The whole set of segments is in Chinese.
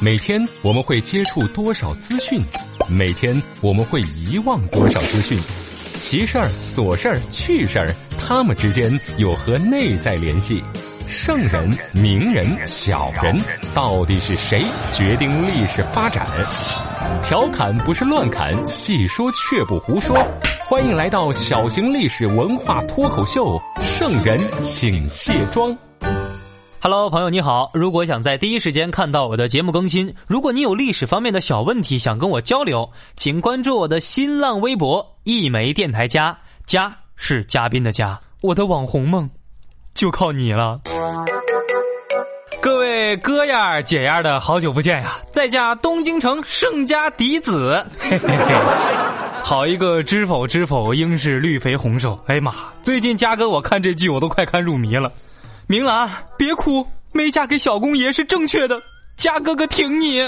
每天我们会接触多少资讯？每天我们会遗忘多少资讯？奇事儿、琐事儿、趣事儿，他们之间有何内在联系？圣人、名人、小人，到底是谁决定历史发展？调侃不是乱侃，细说却不胡说。欢迎来到小型历史文化脱口秀，圣人请卸妆。Hello，朋友你好！如果想在第一时间看到我的节目更新，如果你有历史方面的小问题想跟我交流，请关注我的新浪微博“一枚电台家”，家是嘉宾的家。我的网红梦就靠你了。各位哥呀姐呀的好久不见呀，在家东京城盛家嫡子，嘿嘿嘿，好一个知否知否，应是绿肥红瘦。哎呀妈，最近嘉哥我看这剧我都快看入迷了。明兰，别哭，没嫁给小公爷是正确的，嘉哥哥挺你。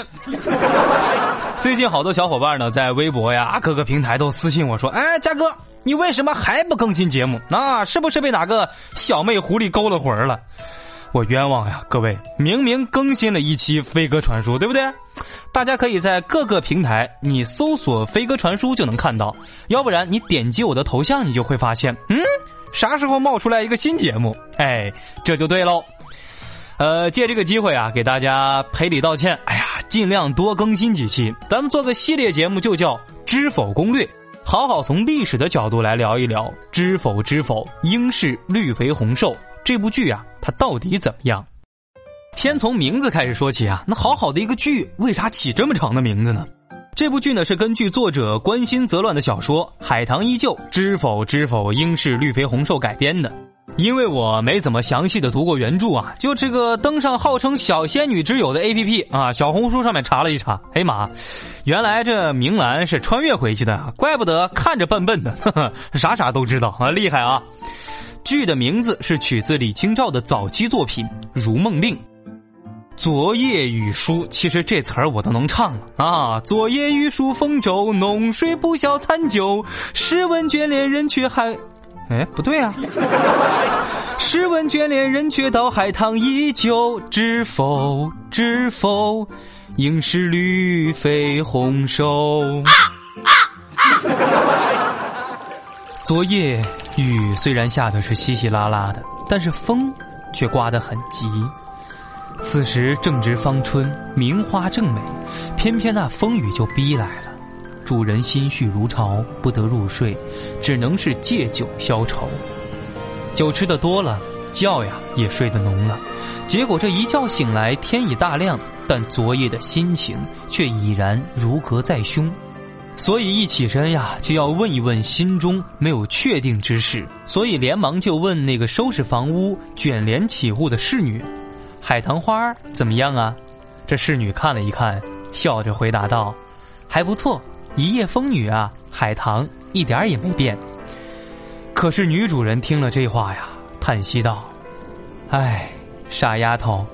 最近好多小伙伴呢，在微博呀各个平台都私信我说：“哎，嘉哥，你为什么还不更新节目？那是不是被哪个小妹狐狸勾了魂了？”我冤枉呀，各位，明明更新了一期《飞鸽传书》，对不对？大家可以在各个平台你搜索《飞鸽传书》就能看到，要不然你点击我的头像，你就会发现，嗯。啥时候冒出来一个新节目？哎，这就对喽。呃，借这个机会啊，给大家赔礼道歉。哎呀，尽量多更新几期，咱们做个系列节目，就叫《知否攻略》，好好从历史的角度来聊一聊《知否知否》应是绿肥红瘦这部剧啊，它到底怎么样？先从名字开始说起啊，那好好的一个剧，为啥起这么长的名字呢？这部剧呢是根据作者关心则乱的小说《海棠依旧知否知否应是绿肥红瘦》改编的。因为我没怎么详细的读过原著啊，就这个登上号称小仙女之友的 A P P 啊，小红书上面查了一查，哎妈，原来这明兰是穿越回去的，怪不得看着笨笨的，呵呵啥啥都知道啊，厉害啊！剧的名字是取自李清照的早期作品《如梦令》。昨夜雨疏，其实这词儿我都能唱了啊！昨夜雨疏风骤，浓睡不消残酒。试问眷恋人却还……哎，不对啊！试问眷恋人却道海棠依旧，知否知否，应是绿肥红瘦。昨夜雨虽然下的是稀稀拉拉的，但是风却刮得很急。此时正值芳春，名花正美，偏偏那风雨就逼来了，主人心绪如潮，不得入睡，只能是借酒消愁。酒吃的多了，觉呀也睡得浓了，结果这一觉醒来，天已大亮，但昨夜的心情却已然如隔在胸，所以一起身呀，就要问一问心中没有确定之事，所以连忙就问那个收拾房屋、卷帘起户的侍女。海棠花怎么样啊？这侍女看了一看，笑着回答道：“还不错，一夜风雨啊，海棠一点也没变。”可是女主人听了这话呀，叹息道：“哎，傻丫头，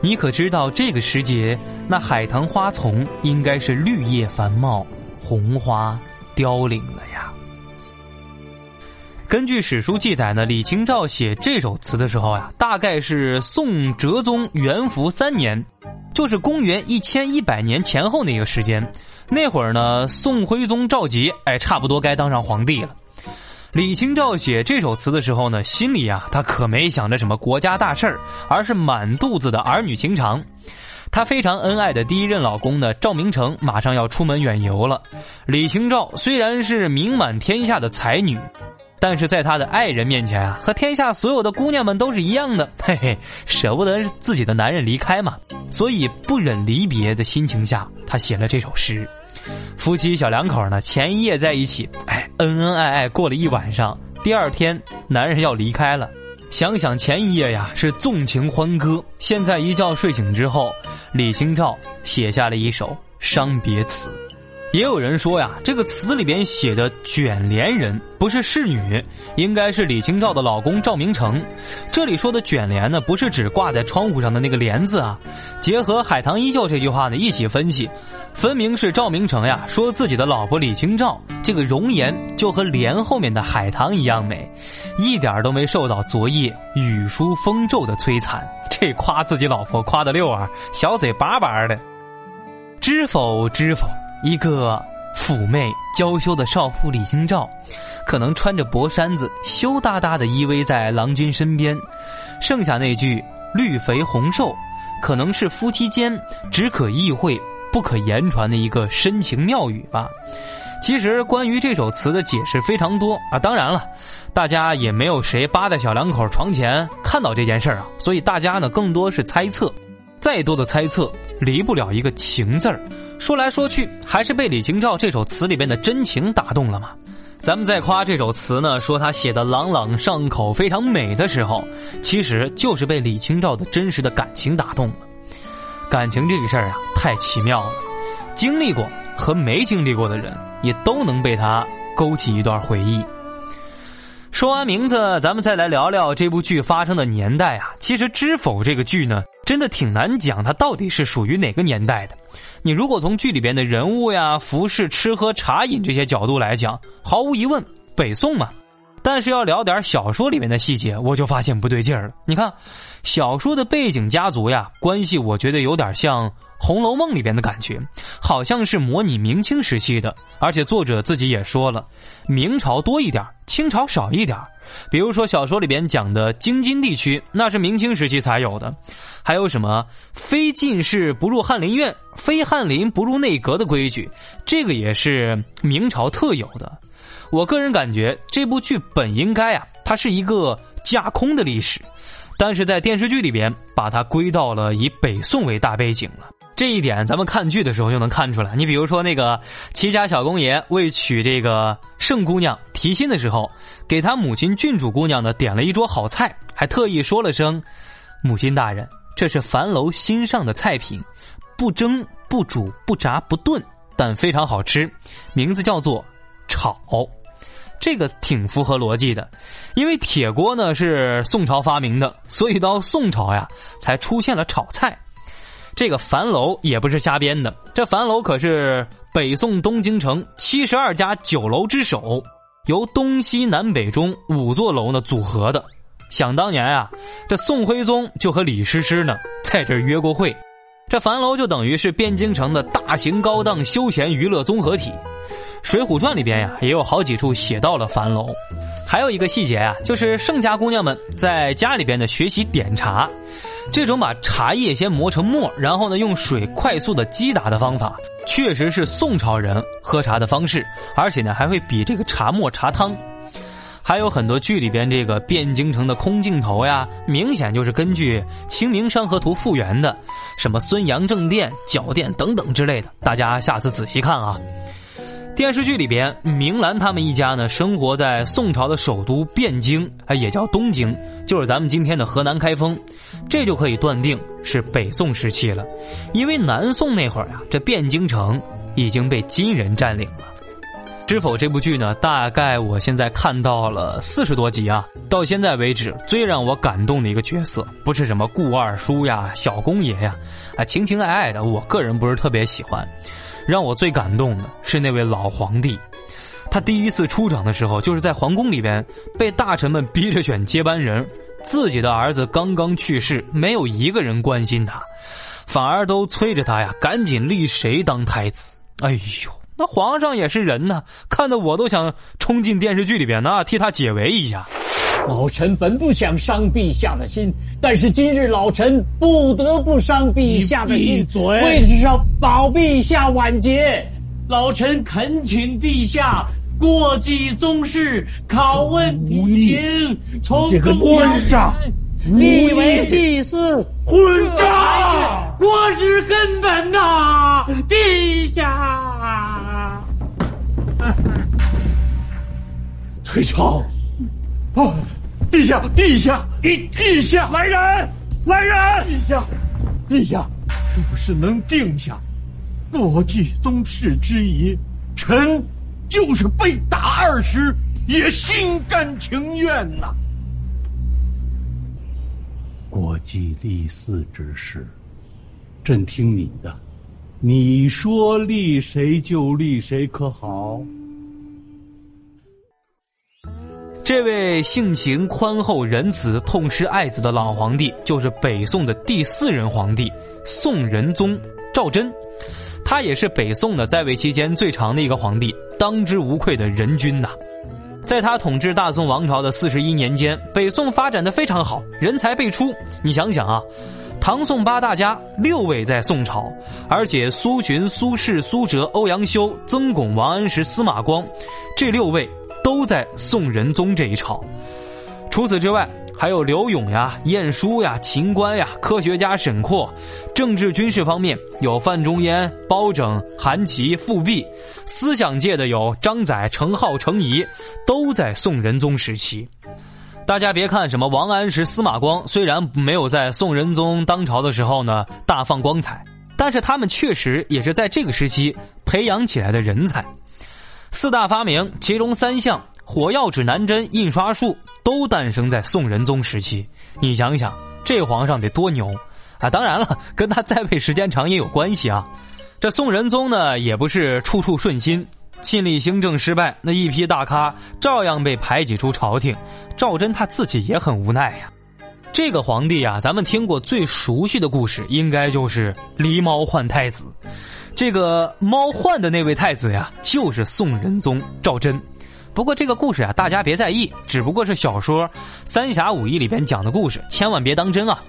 你可知道这个时节那海棠花丛应该是绿叶繁茂，红花凋零了呀？”根据史书记载呢，李清照写这首词的时候呀，大概是宋哲宗元符三年，就是公元一千一百年前后那个时间。那会儿呢，宋徽宗赵佶，哎，差不多该当上皇帝了。李清照写这首词的时候呢，心里啊，他可没想着什么国家大事儿，而是满肚子的儿女情长。她非常恩爱的第一任老公呢，赵明诚马上要出门远游了。李清照虽然是名满天下的才女。但是在他的爱人面前啊，和天下所有的姑娘们都是一样的，嘿嘿，舍不得自己的男人离开嘛，所以不忍离别的心情下，他写了这首诗。夫妻小两口呢，前一夜在一起，哎，恩恩爱爱过了一晚上，第二天男人要离开了，想想前一夜呀是纵情欢歌，现在一觉睡醒之后，李清照写下了一首伤别词。也有人说呀，这个词里边写的卷帘人不是侍女，应该是李清照的老公赵明诚。这里说的卷帘呢，不是指挂在窗户上的那个帘子啊。结合“海棠依旧”这句话呢，一起分析，分明是赵明诚呀说自己的老婆李清照这个容颜就和帘后面的海棠一样美，一点都没受到昨夜雨疏风骤的摧残。这夸自己老婆夸的溜啊，小嘴巴巴的。知否知否，一个妩媚娇羞的少妇李清照，可能穿着薄衫子，羞答答的依偎在郎君身边。剩下那句“绿肥红瘦”，可能是夫妻间只可意会不可言传的一个深情妙语吧。其实关于这首词的解释非常多啊，当然了，大家也没有谁扒在小两口床前看到这件事儿啊，所以大家呢更多是猜测。再多的猜测，离不了一个情字儿。说来说去，还是被李清照这首词里边的真情打动了嘛。咱们在夸这首词呢，说他写的朗朗上口、非常美的时候，其实就是被李清照的真实的感情打动了。感情这个事儿啊，太奇妙了，经历过和没经历过的人。也都能被他勾起一段回忆。说完名字，咱们再来聊聊这部剧发生的年代啊。其实《知否》这个剧呢，真的挺难讲它到底是属于哪个年代的。你如果从剧里边的人物呀、服饰、吃喝、茶饮这些角度来讲，毫无疑问，北宋嘛。但是要聊点小说里面的细节，我就发现不对劲儿了。你看，小说的背景家族呀，关系我觉得有点像《红楼梦》里边的感觉，好像是模拟明清时期的。而且作者自己也说了，明朝多一点，清朝少一点。比如说小说里边讲的京津地区，那是明清时期才有的。还有什么非进士不入翰林院，非翰林不入内阁的规矩，这个也是明朝特有的。我个人感觉这部剧本应该啊，它是一个架空的历史，但是在电视剧里边把它归到了以北宋为大背景了。这一点咱们看剧的时候就能看出来。你比如说那个齐家小公爷为娶这个盛姑娘提亲的时候，给他母亲郡主姑娘呢点了一桌好菜，还特意说了声：“母亲大人，这是樊楼新上的菜品，不蒸不煮不炸不炖，但非常好吃，名字叫做。”炒，这个挺符合逻辑的，因为铁锅呢是宋朝发明的，所以到宋朝呀才出现了炒菜。这个樊楼也不是瞎编的，这樊楼可是北宋东京城七十二家酒楼之首，由东西南北中五座楼呢组合的。想当年啊，这宋徽宗就和李师师呢在这约过会，这樊楼就等于是汴京城的大型高档休闲娱乐综合体。《水浒传》里边呀，也有好几处写到了樊楼。还有一个细节啊，就是盛家姑娘们在家里边的学习点茶，这种把茶叶先磨成沫，然后呢用水快速的击打的方法，确实是宋朝人喝茶的方式，而且呢还会比这个茶沫茶汤。还有很多剧里边这个汴京城的空镜头呀，明显就是根据《清明上河图》复原的，什么孙杨正殿、角殿等等之类的，大家下次仔细看啊。电视剧里边，明兰他们一家呢，生活在宋朝的首都汴京，哎，也叫东京，就是咱们今天的河南开封，这就可以断定是北宋时期了，因为南宋那会儿呀，这汴京城已经被金人占领了。知否这部剧呢，大概我现在看到了四十多集啊，到现在为止最让我感动的一个角色，不是什么顾二叔呀、小公爷呀，啊，情情爱爱的，我个人不是特别喜欢。让我最感动的是那位老皇帝，他第一次出场的时候，就是在皇宫里边被大臣们逼着选接班人，自己的儿子刚刚去世，没有一个人关心他，反而都催着他呀，赶紧立谁当太子。哎呦，那皇上也是人呐，看得我都想冲进电视剧里边呢，替他解围一下。老臣本不想伤陛下的心，但是今日老臣不得不伤陛下的心，为的是要保陛下晚节。老臣恳请陛下过继宗室，拷问帝情，从中官上立为祭祀，混账！国之根本呐，陛下。退朝！啊！陛下，陛下，陛陛下，来人，来人！陛下，陛下，若是能定下国际宗室之谊，臣就是被打二十也心甘情愿呐。国际立嗣之事，朕听你的，你说立谁就立谁，可好？这位性情宽厚、仁慈、痛失爱子的老皇帝，就是北宋的第四任皇帝宋仁宗赵祯。他也是北宋的在位期间最长的一个皇帝，当之无愧的仁君呐。在他统治大宋王朝的四十一年间，北宋发展的非常好，人才辈出。你想想啊，唐宋八大家六位在宋朝，而且苏洵、苏轼、苏辙、欧阳修、曾巩、王安石、司马光，这六位都在宋仁宗这一朝。除此之外，还有刘永呀、晏殊呀、秦观呀、科学家沈括，政治军事方面有范仲淹、包拯、韩琦、富弼，思想界的有张载、程颢、程颐，都在宋仁宗时期。大家别看什么王安石、司马光，虽然没有在宋仁宗当朝的时候呢大放光彩，但是他们确实也是在这个时期培养起来的人才。四大发明，其中三项。火药、指南针、印刷术都诞生在宋仁宗时期，你想想，这皇上得多牛啊！当然了，跟他在位时间长也有关系啊。这宋仁宗呢，也不是处处顺心，亲历新政失败，那一批大咖照样被排挤出朝廷，赵祯他自己也很无奈呀。这个皇帝呀，咱们听过最熟悉的故事，应该就是狸猫换太子。这个猫换的那位太子呀，就是宋仁宗赵祯。不过这个故事啊，大家别在意，只不过是小说《三侠五义》里边讲的故事，千万别当真啊。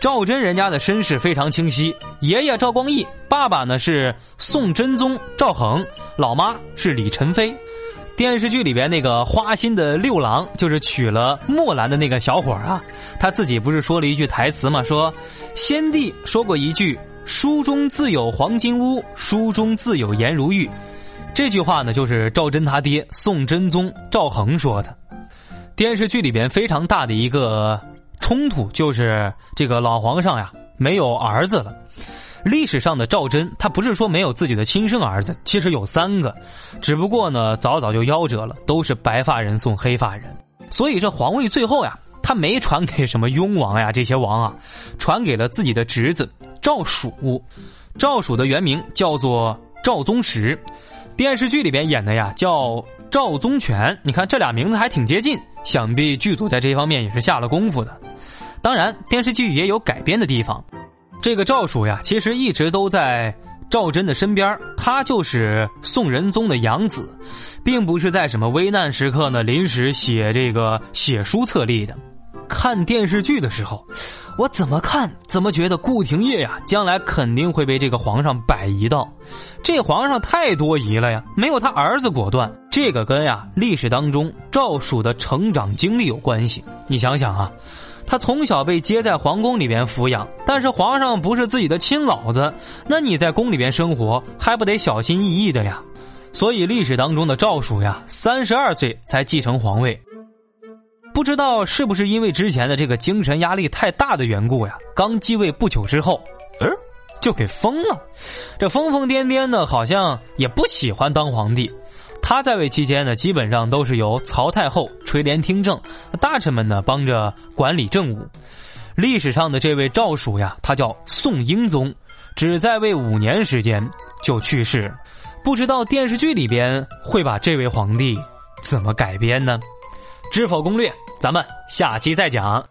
赵祯人家的身世非常清晰，爷爷赵光义，爸爸呢是宋真宗赵恒，老妈是李宸妃。电视剧里边那个花心的六郎，就是娶了墨兰的那个小伙啊，他自己不是说了一句台词吗？说先帝说过一句：“书中自有黄金屋，书中自有颜如玉。”这句话呢，就是赵祯他爹宋真宗赵恒说的。电视剧里边非常大的一个冲突，就是这个老皇上呀没有儿子了。历史上的赵祯，他不是说没有自己的亲生儿子，其实有三个，只不过呢早早就夭折了，都是白发人送黑发人。所以这皇位最后呀，他没传给什么雍王呀这些王啊，传给了自己的侄子赵曙。赵曙的原名叫做赵宗实。电视剧里边演的呀，叫赵宗全。你看这俩名字还挺接近，想必剧组在这方面也是下了功夫的。当然，电视剧也有改编的地方。这个赵曙呀，其实一直都在赵祯的身边，他就是宋仁宗的养子，并不是在什么危难时刻呢临时写这个写书册立的。看电视剧的时候，我怎么看怎么觉得顾廷烨呀，将来肯定会被这个皇上摆一道。这皇上太多疑了呀，没有他儿子果断。这个跟呀历史当中赵曙的成长经历有关系。你想想啊，他从小被接在皇宫里边抚养，但是皇上不是自己的亲老子，那你在宫里边生活还不得小心翼翼的呀？所以历史当中的赵曙呀，三十二岁才继承皇位。不知道是不是因为之前的这个精神压力太大的缘故呀？刚继位不久之后，呃，就给封了。这疯疯癫癫的，好像也不喜欢当皇帝。他在位期间呢，基本上都是由曹太后垂帘听政，大臣们呢帮着管理政务。历史上的这位赵曙呀，他叫宋英宗，只在位五年时间就去世。不知道电视剧里边会把这位皇帝怎么改编呢？知否攻略。咱们下期再讲。